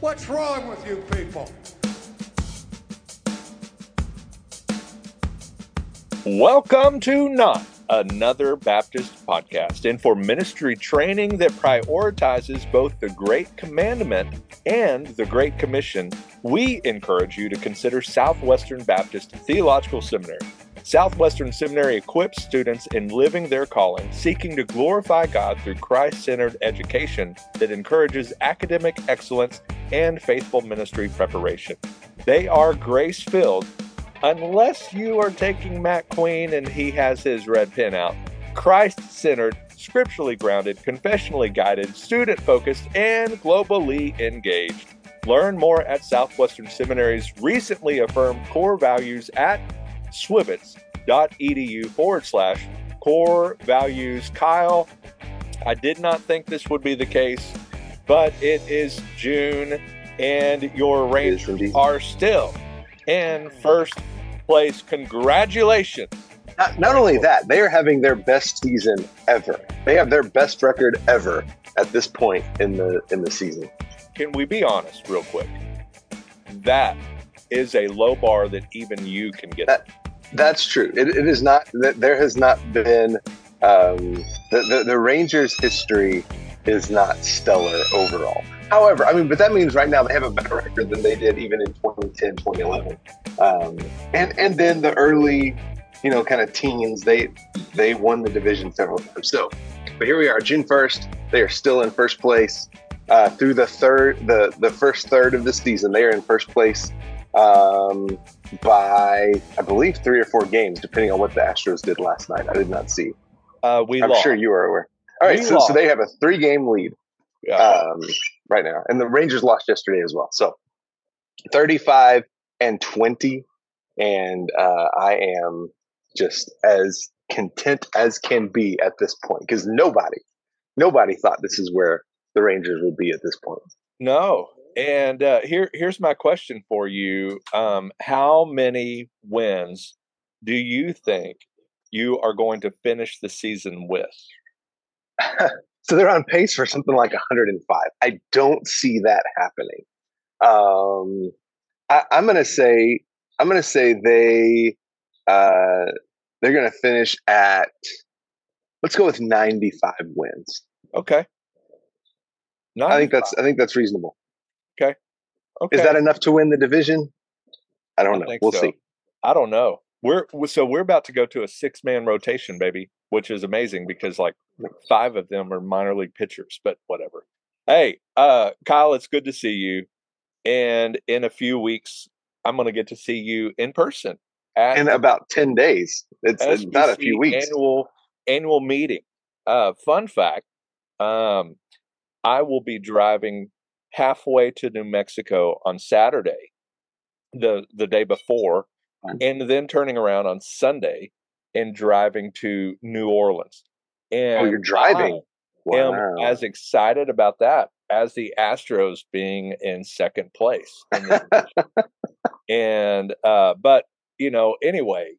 What's wrong with you people? Welcome to Not Another Baptist Podcast, and for ministry training that prioritizes both the Great Commandment and the Great Commission, we encourage you to consider Southwestern Baptist Theological Seminary. Southwestern Seminary equips students in living their calling, seeking to glorify God through Christ centered education that encourages academic excellence and faithful ministry preparation. They are grace filled, unless you are taking Matt Queen and he has his red pen out. Christ centered, scripturally grounded, confessionally guided, student focused, and globally engaged. Learn more at Southwestern Seminary's recently affirmed core values at swbts.edu forward slash core values. Kyle, I did not think this would be the case, but it is June and your Rangers are still in first place. Congratulations. Not, not only that, they are having their best season ever. They have their best record ever at this point in the in the season. Can we be honest real quick? That is a low bar that even you can get. That, that's true. It, it is not that there has not been um, the, the the Rangers' history is not stellar overall. However, I mean, but that means right now they have a better record than they did even in 2010, 2011. Um, and and then the early, you know, kind of teens, they they won the division several times. So, but here we are, June 1st. They are still in first place uh, through the third, the the first third of the season. They are in first place um, by I believe three or four games, depending on what the Astros did last night. I did not see. Uh, we I'm lost. sure you are aware. All right, so, so they have a three game lead Yeah. um, right now, and the Rangers lost yesterday as well. So 35 and 20, and uh, I am just as content as can be at this point because nobody, nobody thought this is where the Rangers would be at this point. No. And uh, here, here's my question for you: um, How many wins do you think you are going to finish the season with? so they're on pace for something like 105. I don't see that happening. Um, I, I'm gonna say I'm gonna say they uh, they're gonna finish at let's go with 95 wins. Okay. I think that's I think that's reasonable. Okay. Is that enough to win the division? I don't I know. We'll so. see. I don't know. We're so we're about to go to a six man rotation, baby, which is amazing because like five of them are minor league pitchers, but whatever. Hey, uh, Kyle, it's good to see you. And in a few weeks, I'm going to get to see you in person at In about 10 days. It's, it's not a few weeks. Annual annual meeting. Uh, fun fact: um, I will be driving halfway to New Mexico on Saturday, the the day before, and then turning around on Sunday and driving to New Orleans. And Oh, you're driving. I am Wow. as excited about that as the Astros being in second place. in and uh, but you know, anyway,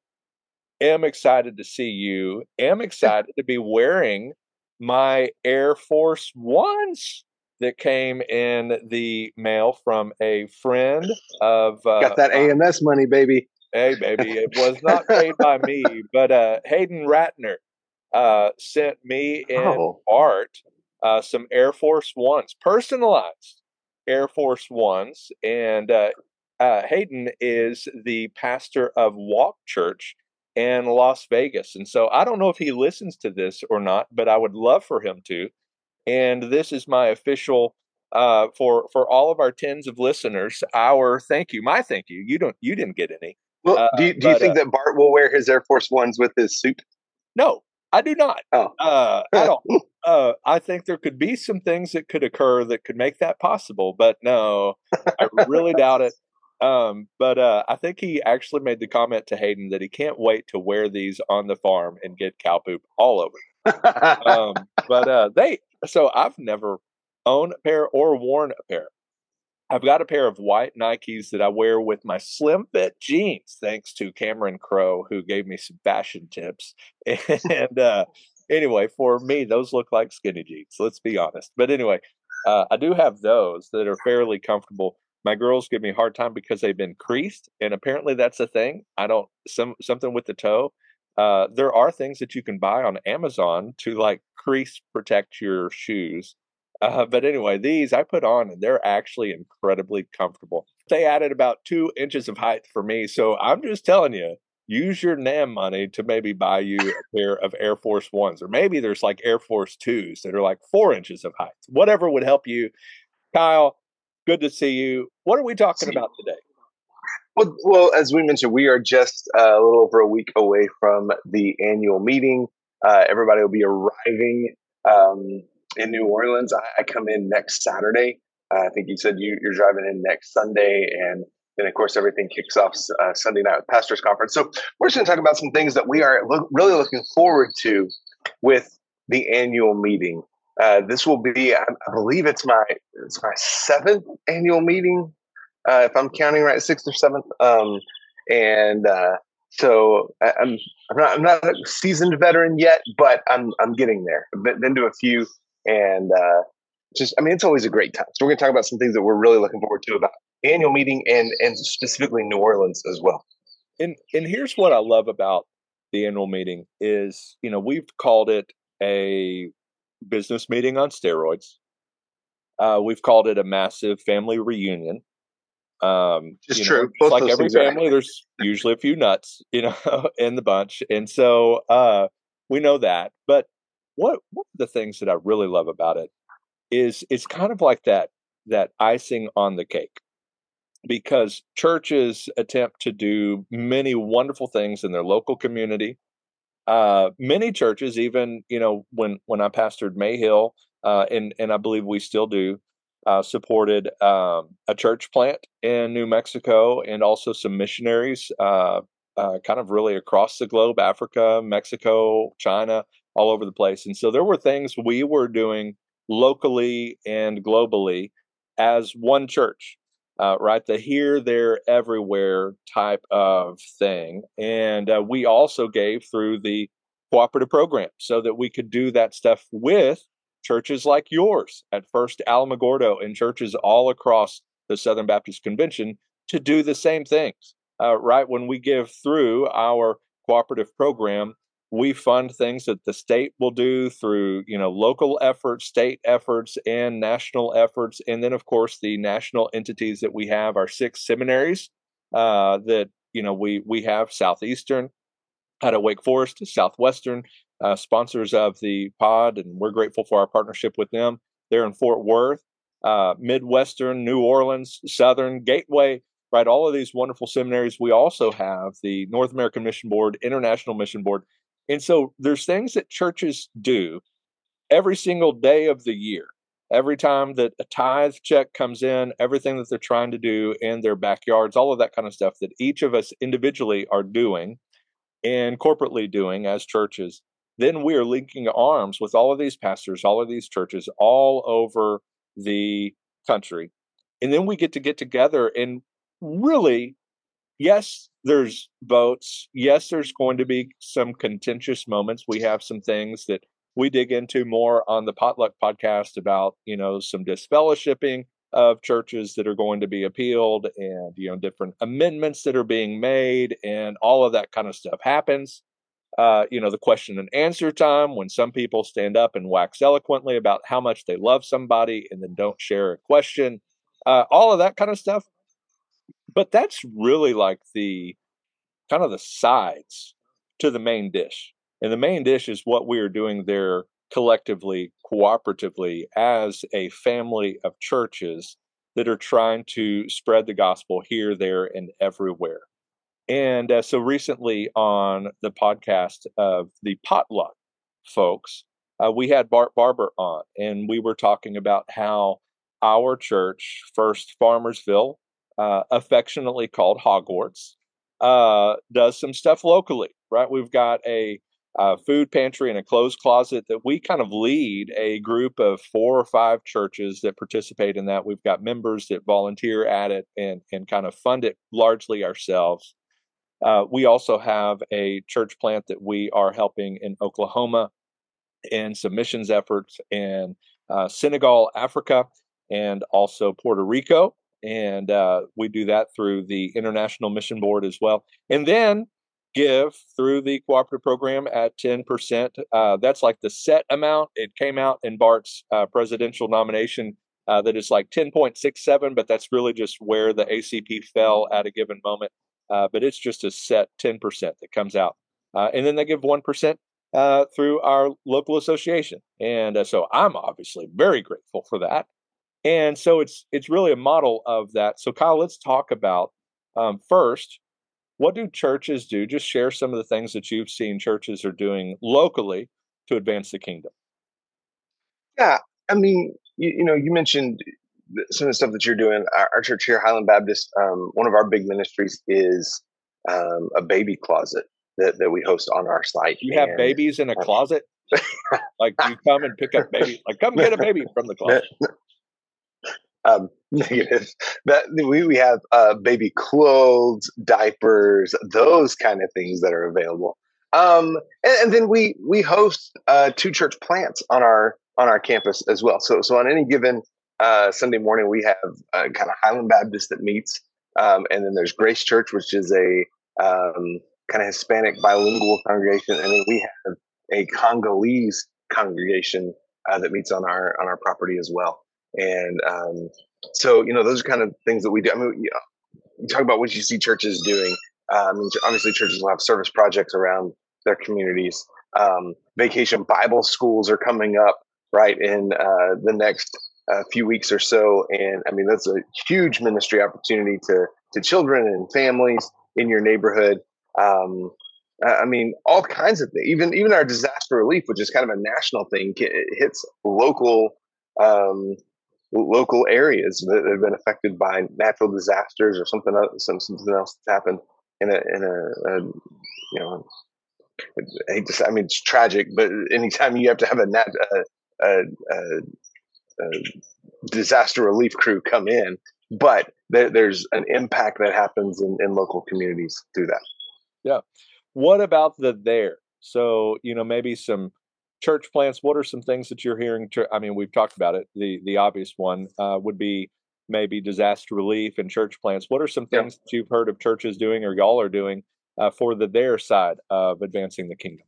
am excited to see you. Am excited to be wearing my Air Force Ones that came in the mail from a friend of uh, Got that mine. AMS money, baby. Hey, baby, it was not paid by me, but uh, Hayden Ratner uh, sent me and Oh. Art uh, some Air Force Ones, personalized Air Force Ones. And uh, uh, Hayden is the pastor of Walk Church in Las Vegas. And so I don't know if he listens to this or not, but I would love for him to. And this is my official uh, for for all of our tens of listeners. Our thank you, my thank you. You don't, you didn't get any. Well, Uh, do you, do you but, think that Bart will wear his Air Force Ones with his suit? No, I do not. Oh. Uh, I don't. Uh, I think there could be some things that could occur that could make that possible, but no, I really doubt it. Um, but uh, I think he actually made the comment to Hayden that he can't wait to wear these on the farm and get cow poop all over. Um, but uh, they, so I've never owned a pair or worn a pair. I've got a pair of white Nikes that I wear with my slim fit jeans, thanks to Cameron Crow, who gave me some fashion tips. And uh, anyway, for me, those look like skinny jeans. Let's be honest. But anyway, Uh, I do have those that are fairly comfortable. My girls give me a hard time because they've been creased, and apparently that's a thing. I don't some something with the toe. Uh, there are things that you can buy on Amazon to like crease protect your shoes. Uh, but anyway, these I put on and they're actually incredibly comfortable. They added about two inches of height for me. So I'm just telling you, use your NAM money to maybe buy you a pair of Air Force Ones, or maybe there's like Air Force Twos that are like four inches of height. Whatever would help you. Kyle, good to see you. What are we talking about today? Well, well, as we mentioned, we are just uh, a little over a week away from the annual meeting. Uh, everybody will be arriving um, in New Orleans. I, I, come in next Saturday. Uh, I think you said you, are driving in next Sunday, and then of course everything kicks off uh, Sunday night with pastors conference. So we're just going to talk about some things that we are lo- really looking forward to with the annual meeting. Uh, this will be, I, I believe, it's my it's my seventh annual meeting uh, if I'm counting right, sixth or seventh. Um, and uh, so I, am I'm, I'm not I'm not a seasoned veteran yet, but I'm I'm getting there. I've been, to a few, and uh, just I mean it's always a great time. So we're going to talk about some things that we're really looking forward to about annual meeting and and specifically New Orleans as well. And and here's what I love about the annual meeting is you know we've called it a business meeting on steroids. Uh, we've called it a massive family reunion. Um, it's true. Know, like every family, there's usually a few nuts, you know, in the bunch, and so uh, we know that. But what one of the things that I really love about it is it's kind of like that that icing on the cake because churches attempt to do many wonderful things in their local community. Uh, many churches, even you know, when when I pastored Mayhill, uh, and and I believe we still do, uh, supported um, a church plant in New Mexico and also some missionaries, uh, uh, kind of really across the globe Africa, Mexico, China, all over the place. And so there were things we were doing locally and globally as one church. Uh, right, the here, there, everywhere type of thing. And uh, we also gave through the cooperative program so that we could do that stuff with churches like yours at First Alamogordo and churches all across the Southern Baptist Convention to do the same things. Uh, right when we give through our cooperative program, we fund things that the state will do through you know local efforts, state efforts, and national efforts, and then of course the national entities that we have are six seminaries uh, that you know we we have Southeastern out of Wake Forest, Southwestern, uh, sponsors of the pod, and we're grateful for our partnership with them. They're in Fort Worth, uh, Midwestern, New Orleans, Southern, Gateway, right? All of these wonderful seminaries. We also have the North American Mission Board, International Mission Board. And so there's things that churches do every single day of the year. Every time that a tithe check comes in, everything that they're trying to do in their backyards, all of that kind of stuff that each of us individually are doing and corporately doing as churches then we are linking arms with all of these pastors, all of these churches all over the country. And then we get to get together and really, yes, there's votes. Yes, there's going to be some contentious moments. We have some things that we dig into more on the Potluck podcast about, you know, some disfellowshipping of churches that are going to be appealed and, you know, different amendments that are being made and all of that kind of stuff happens uh, you know, the question and answer time when some people stand up and wax eloquently about how much they love somebody and then don't share a question, uh, all of that kind of stuff. But that's really like the kind of the sides to the main dish. And the main dish is what we are doing there collectively, cooperatively as a family of churches that are trying to spread the gospel here, there, and everywhere. And uh, so recently on the podcast of the Potluck folks, uh, we had Bart Barber on, and we were talking about how our church, First Farmersville, uh, affectionately called Hogwarts, uh, does some stuff locally, right? We've got a, food pantry and a clothes closet that we kind of lead a group of four or five churches that participate in that. We've got members that volunteer at it and, and kind of fund it largely ourselves. Uh, we also have a church plant that we are helping in Oklahoma in some missions efforts. in uh, Senegal, Africa, and also Puerto Rico. And uh, we do that through the International Mission Board as well. And then give through the cooperative program at 10%. Uh, that's like the set amount. It came out in Bart's uh, presidential nomination uh, that is like 10.67, but that's really just where the ACP fell at a given moment. Uh, but it's just a set 10% that comes out. Uh, and then they give 1% uh, through our local association. And so I'm obviously very grateful for that. And so it's it's really a model of that. So Kyle, let's talk about um, first what do churches do? Just share some of the things that you've seen churches are doing locally to advance the kingdom. Yeah, I mean, you, you know, you mentioned some of the stuff that you're doing. Our, our church here, Highland Baptist, um, one of our big ministries is um, a baby closet that, that we host on our site. You have babies in a closet? like you come and pick up baby, like come get a baby from the closet. um, negative. That we we have uh, baby clothes, diapers, those kind of things that are available. Um, and, and then we we host uh, two church plants on our on our campus as well. So so on any given uh, Sunday morning, we have kind of Highland Baptist that meets, um, and then there's Grace Church, which is a um, kind of Hispanic bilingual congregation, and then we have a Congolese congregation uh, that meets on our on our property as well. And um, so, you know, those are kind of things that we do. I mean, you, know, you talk about what you see churches doing. Uh, I mean, obviously, churches will have service projects around their communities. Um, vacation Bible schools are coming up right in uh, the next uh, few weeks or so, and I mean that's a huge ministry opportunity to to children and families in your neighborhood. Um, I mean, all kinds of things. Even even our disaster relief, which is kind of a national thing, it hits local um, local areas that have been affected by natural disasters or something else, something else that's happened in a in a, a you know I hate to say, I mean it's tragic, but anytime you have to have a nat a, a, a, a disaster relief crew come in, but there, there's an impact that happens in, in local communities through that. Yeah. What about the there? So you know maybe some church plants, what are some things that you're hearing? To, I mean, we've talked about it. The the obvious one uh, would be maybe disaster relief and church plants. What are some things yeah. that you've heard of churches doing or y'all are doing uh, for the their side of advancing the kingdom?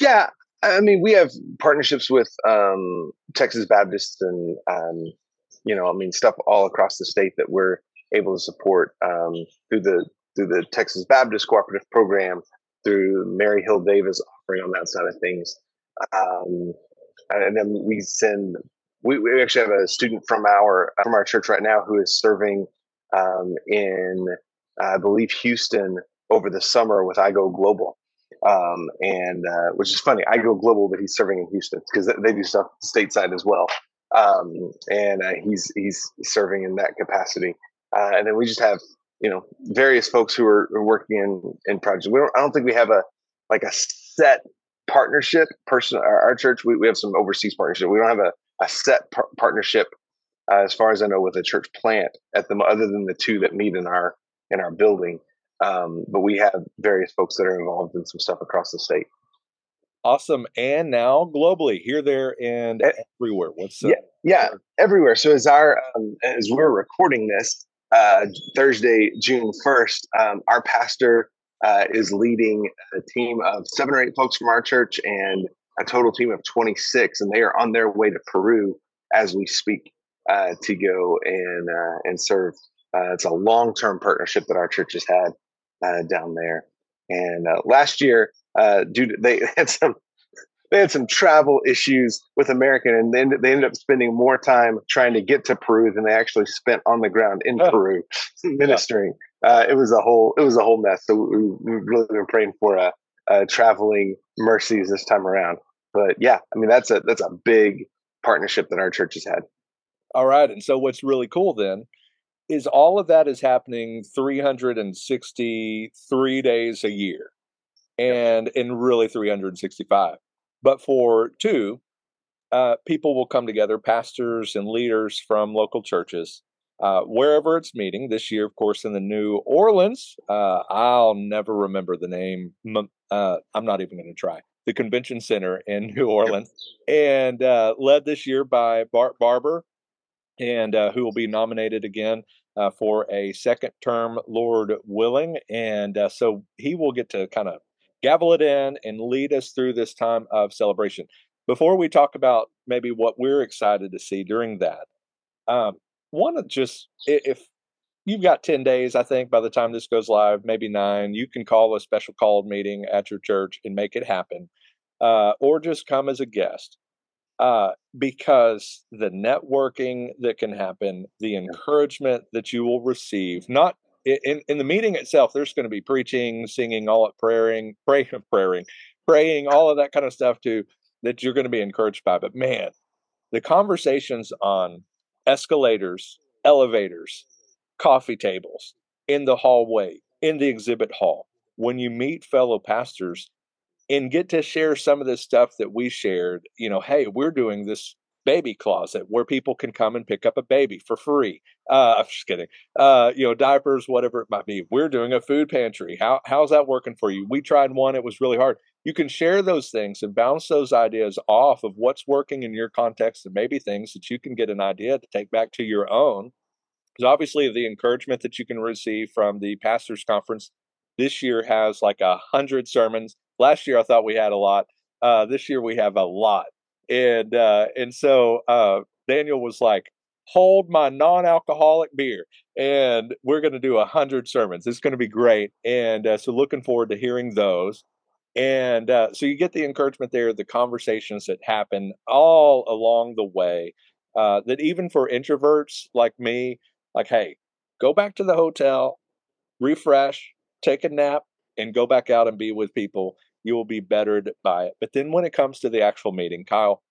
Yeah, I mean, we have partnerships with um, Texas Baptists and um, you know, I mean, stuff all across the state that we're able to support um, through the through the Texas Baptist Cooperative Program, through Mary Hill Davis offering on that side of things. Um, and then we send we, we actually have a student from our from our church right now who is serving um, in I believe Houston over the summer with I Go Global, um, and uh, which is funny. I Go Global, but he's serving in Houston because they do stuff stateside as well. Um, and uh, he's he's serving in that capacity. Uh, and then we just have you know various folks who are, working in in projects. We don't. I don't think we have a like a set partnership person. Our, our church we, we have some overseas partnership. We don't have a a set par- partnership uh, as far as I know with a church plant at the other than the two that meet in our in our building. Um, but we have various folks that are involved in some stuff across the state. Awesome, and now globally, here, there, and everywhere. What's yeah, yeah, everywhere. So as our um, as we're recording this, uh, Thursday, June 1st, um, our pastor uh, is leading a team of seven or eight folks from our church and a total team of 26, and they are on their way to Peru as we speak uh, to go and uh, and serve. Uh, it's a long term partnership that our church has had uh, down there. And last year, due to, they had some they had some travel issues with American, and then they ended up spending more time trying to get to Peru than they actually spent on the ground in oh. Peru ministering. Uh, it was a whole it was a whole mess. So we, have really been praying for traveling mercies this time around. But yeah, I mean that's a that's a big partnership that our church has had. All right, and so what's really cool then is all of that is happening 363 days a year and in really 365 but for two, uh, people will come together, pastors and leaders from local churches, uh, wherever it's meeting. This year, of course, in the New Orleans. Uh, I'll never remember the name. Uh, I'm not even going to try. the convention center in New Orleans, and uh, led this year by Bart Barber, and uh, who will be nominated again uh, for a second term, Lord willing. And uh, so he will get to kind of gavel it in and lead us through this time of celebration. Before we talk about maybe what we're excited to see during that, um, want to just if you've got 10 days, I think, by the time this goes live, maybe nine, you can call a special called meeting at your church and make it happen, uh, or just come as a guest. Uh, because the networking that can happen, the encouragement that you will receive, not in, in the meeting itself, there's going to be preaching, singing, all at praying, praying, praying, praying, all of that kind of stuff too, that you're going to be encouraged by. But man, the conversations on escalators, elevators, coffee tables, in the hallway, in the exhibit hall, when you meet fellow pastors and get to share some of this stuff that we shared, you know, hey, we're doing this baby closet where people can come and pick up a baby for free. Uh, I'm just kidding. Uh, you know, diapers, whatever it might be. We're doing a food pantry. How how's that working for you? We tried one; it was really hard. You can share those things and bounce those ideas off of what's working in your context, and maybe things that you can get an idea to take back to your own because obviously the encouragement that you can receive from the pastors conference this year has like a hundred sermons. Last year I thought we had a lot. Uh, this year we have a lot, and uh, and so uh, Daniel was like, "Hold my non-alcoholic beer," and we're going to do a hundred sermons. It's going to be great, and uh, so looking forward to hearing those. And uh, so you get the encouragement there, the conversations that happen all along the way. Uh, that even for introverts like me, like, hey, go back to the hotel, refresh, take a nap, and go back out and be with people. You will be bettered by it. But then when it comes to the actual meeting, Kyle,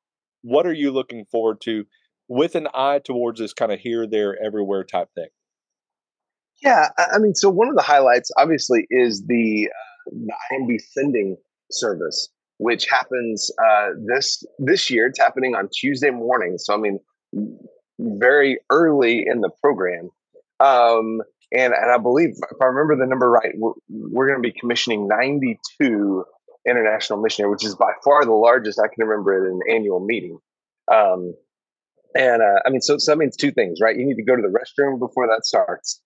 what are you looking forward to with an eye towards this kind of here, there, everywhere type thing? Yeah, I mean, so one of the highlights, obviously, is the, uh, the IMB sending service, which happens uh, this this year. It's happening on Tuesday morning. So, I mean, very early in the program. Um, and, and I believe, if I remember the number right, we're, we're going to be commissioning 92 international missionary, which is by far the largest I can remember at an annual meeting. Um, and uh, I mean, so, so that means two things, right? You need to go to the restroom before that starts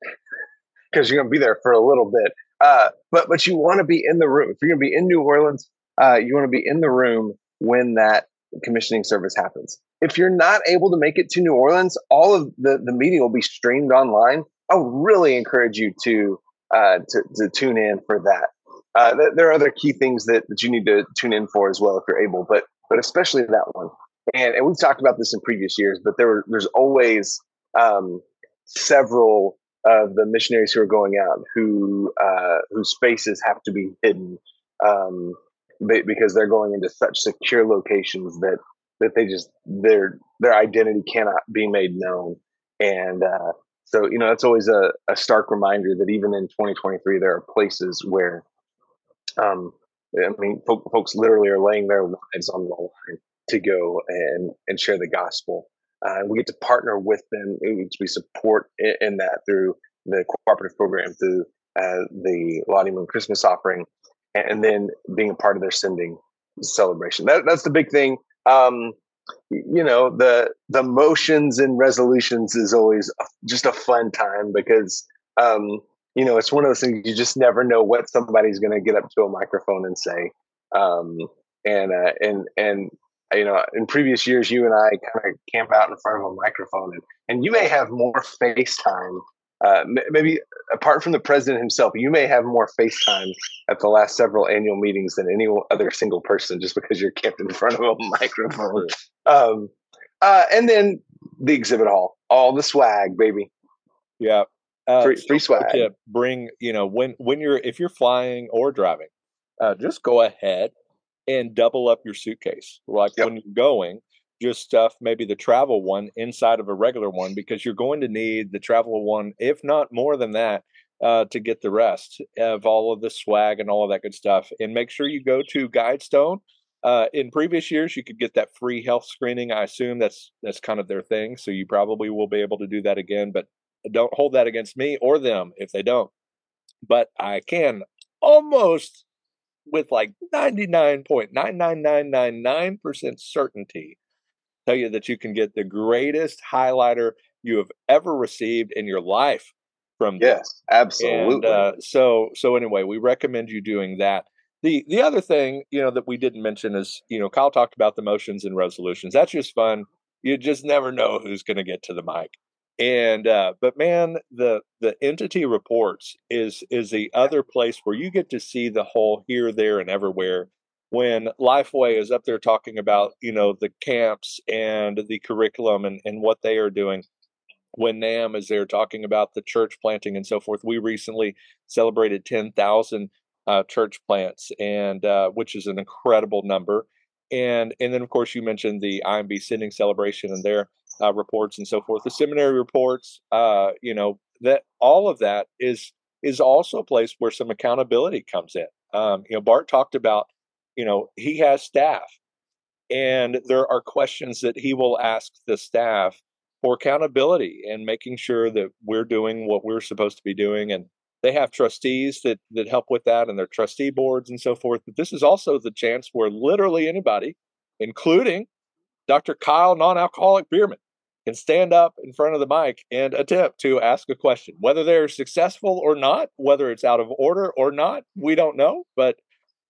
because you're going to be there for a little bit. Uh, but but you want to be in the room. If you're going to be in New Orleans, uh, you want to be in the room when that commissioning service happens. If you're not able to make it to New Orleans, all of the, the meeting will be streamed online. I would really encourage you to uh, to, to tune in for that. Uh, th- there are other key things that, that you need to tune in for as well if you're able, but but especially that one. And, and we've talked about this in previous years, but there were, there's always um, several of the missionaries who are going out who uh, whose faces have to be hidden um, because they're going into such secure locations that that they just their their identity cannot be made known and uh, so you know that's always a, a stark reminder that even in 2023 there are places where um i mean folks literally are laying their lives on the line to go and and share the gospel uh, we get to partner with them we support in, in that through the cooperative program through uh, the Lottie Moon Christmas offering and then being a part of their sending celebration. That, that's the big thing. Um, you know, the the motions and resolutions is always just a fun time because um, you know it's one of those things you just never know what somebody's going to get up to a microphone and say. Um, and uh, and and you know, in previous years, you and I kind of camp out in front of a microphone, and, and you may have more FaceTime uh, maybe apart from the president himself, you may have more FaceTime at the last several annual meetings than any other single person just because you're kept in front of a microphone. Um, uh, and then the exhibit hall, all the swag, baby. Yeah. Uh, free, free swag. To bring, you know, when, when you're, if you're flying or driving, uh, just go ahead and double up your suitcase. Like yep. when you're going, just stuff maybe the travel one inside of a regular one because you're going to need the travel one, if not more than that, uh, to get the rest of all of the swag and all of that good stuff. And make sure you go to Guidestone. Uh, in previous years, you could get that free health screening. I assume that's that's kind of their thing, so you probably will be able to do that again. But don't hold that against me or them if they don't. But I can almost with like 99.99999% certainty tell you that you can get the greatest highlighter you have ever received in your life from yes, this. absolutely. And, uh, so so anyway, we recommend you doing that. The the other thing, you know, that we didn't mention is, you know, Kyle talked about the motions and resolutions. That's just fun. You just never know who's going to get to the mic. And uh, but man, the the entity reports is is the other place where you get to see the whole here, there, and everywhere. When Lifeway is up there talking about, you know, the camps and the curriculum and, and what they are doing, when NAM is there talking about the church planting and so forth. We recently celebrated 10,000 uh, church plants, and uh, which is an incredible number. And and then of course you mentioned the IMB sending celebration and their uh, reports and so forth. The seminary reports, uh, you know, that all of that is is also a place where some accountability comes in. Um, you know, Bart talked about, you know, he has staff, and there are questions that he will ask the staff for accountability and making sure that we're doing what we're supposed to be doing and they have trustees that that help with that and their trustee boards and so forth but this is also the chance where literally anybody including dr kyle non-alcoholic Bueermann can stand up in front of the mic and attempt to ask a question. Whether they're successful or not whether it's out of order or not we don't know but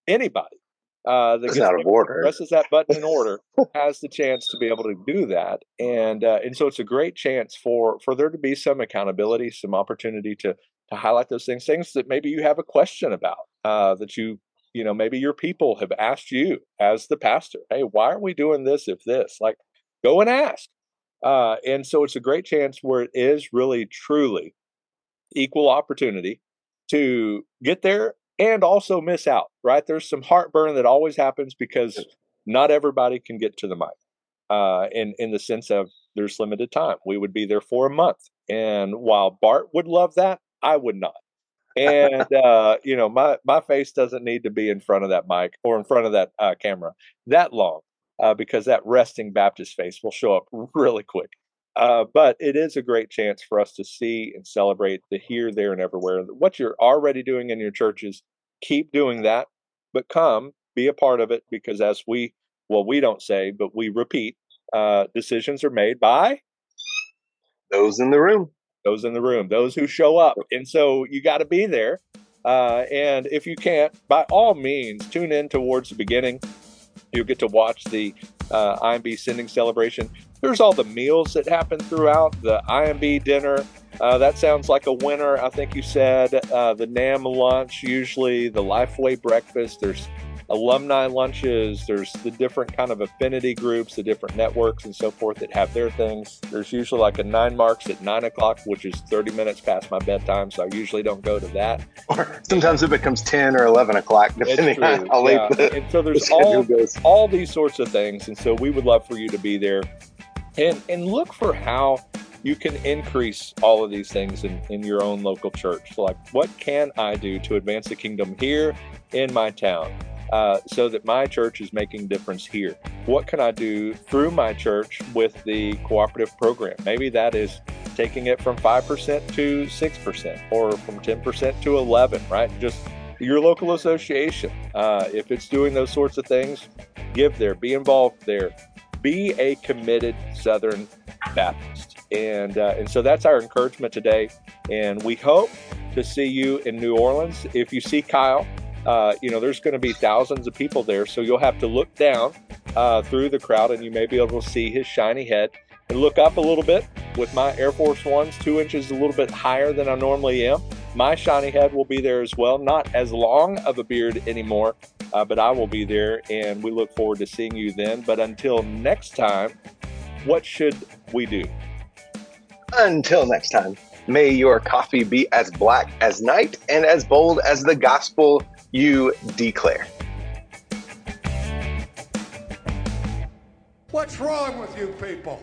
anybody uh, that out of order. presses that button in order has the chance to be able to do that, and uh, and so it's a great chance for for there to be some accountability, some opportunity to to highlight those things, things that maybe you have a question about uh, that you you know maybe your people have asked you as the pastor, hey, why are we doing this if this? Like, go and ask. Uh, and so it's a great chance where it is really truly equal opportunity to get there and also miss out, right? There's some heartburn that always happens because not everybody can get to the mic. Uh, in in the sense of there's limited time. We would be there for a month, and while Bart would love that, I would not. And uh, you know, my my face doesn't need to be in front of that mic or in front of that uh, camera that long, uh, because that resting Baptist face will show up really quick. Uh, but it is a great chance for us to see and celebrate the here, there, and everywhere. What you're already doing in your churches, keep doing that, but come be a part of it because as we, well, we don't say, but we repeat, uh, decisions are made by those in the room. Those in the room, those who show up. And so you got to be there. Uh, and if you can't, by all means, tune in towards the beginning. You'll get to watch the uh, IMB sending celebration. There's all the meals that happen throughout the IMB dinner. Uh, that sounds like a winner. I think you said uh, the NAM lunch, usually the Lifeway breakfast. There's alumni lunches. There's the different kind of affinity groups, the different networks and so forth that have their things. There's usually like a 9Marks at nine o'clock, which is 30 minutes past my bedtime. So I usually don't go to that. Or sometimes it becomes 10 or 11 o'clock, depending on how late yeah. the, And so there's the all, goes. all these sorts of things. And so we would love for you to be there and, and look for how you can increase all of these things in, in your own local church. Like, what can I do to advance the kingdom here in my town? Uh, so that my church is making difference here. What can I do through my church with the cooperative program? Maybe that is taking it from 5% to 6% or from 10% to 11, right? Just your local association. Uh, if it's doing those sorts of things, give there, be involved there, be a committed Southern Baptist. And, uh, and so that's our encouragement today. And we hope to see you in New Orleans. If you see Kyle, uh, you know, there's going to be thousands of people there. So you'll have to look down uh, through the crowd and you may be able to see his shiny head and look up a little bit with my Air Force Ones, two inches a little bit higher than I normally am. My shiny head will be there as well. Not as long of a beard anymore, uh, but I will be there and we look forward to seeing you then. But until next time, what should we do? Until next time, may your coffee be as black as night and as bold as the gospel you declare. What's wrong with you people?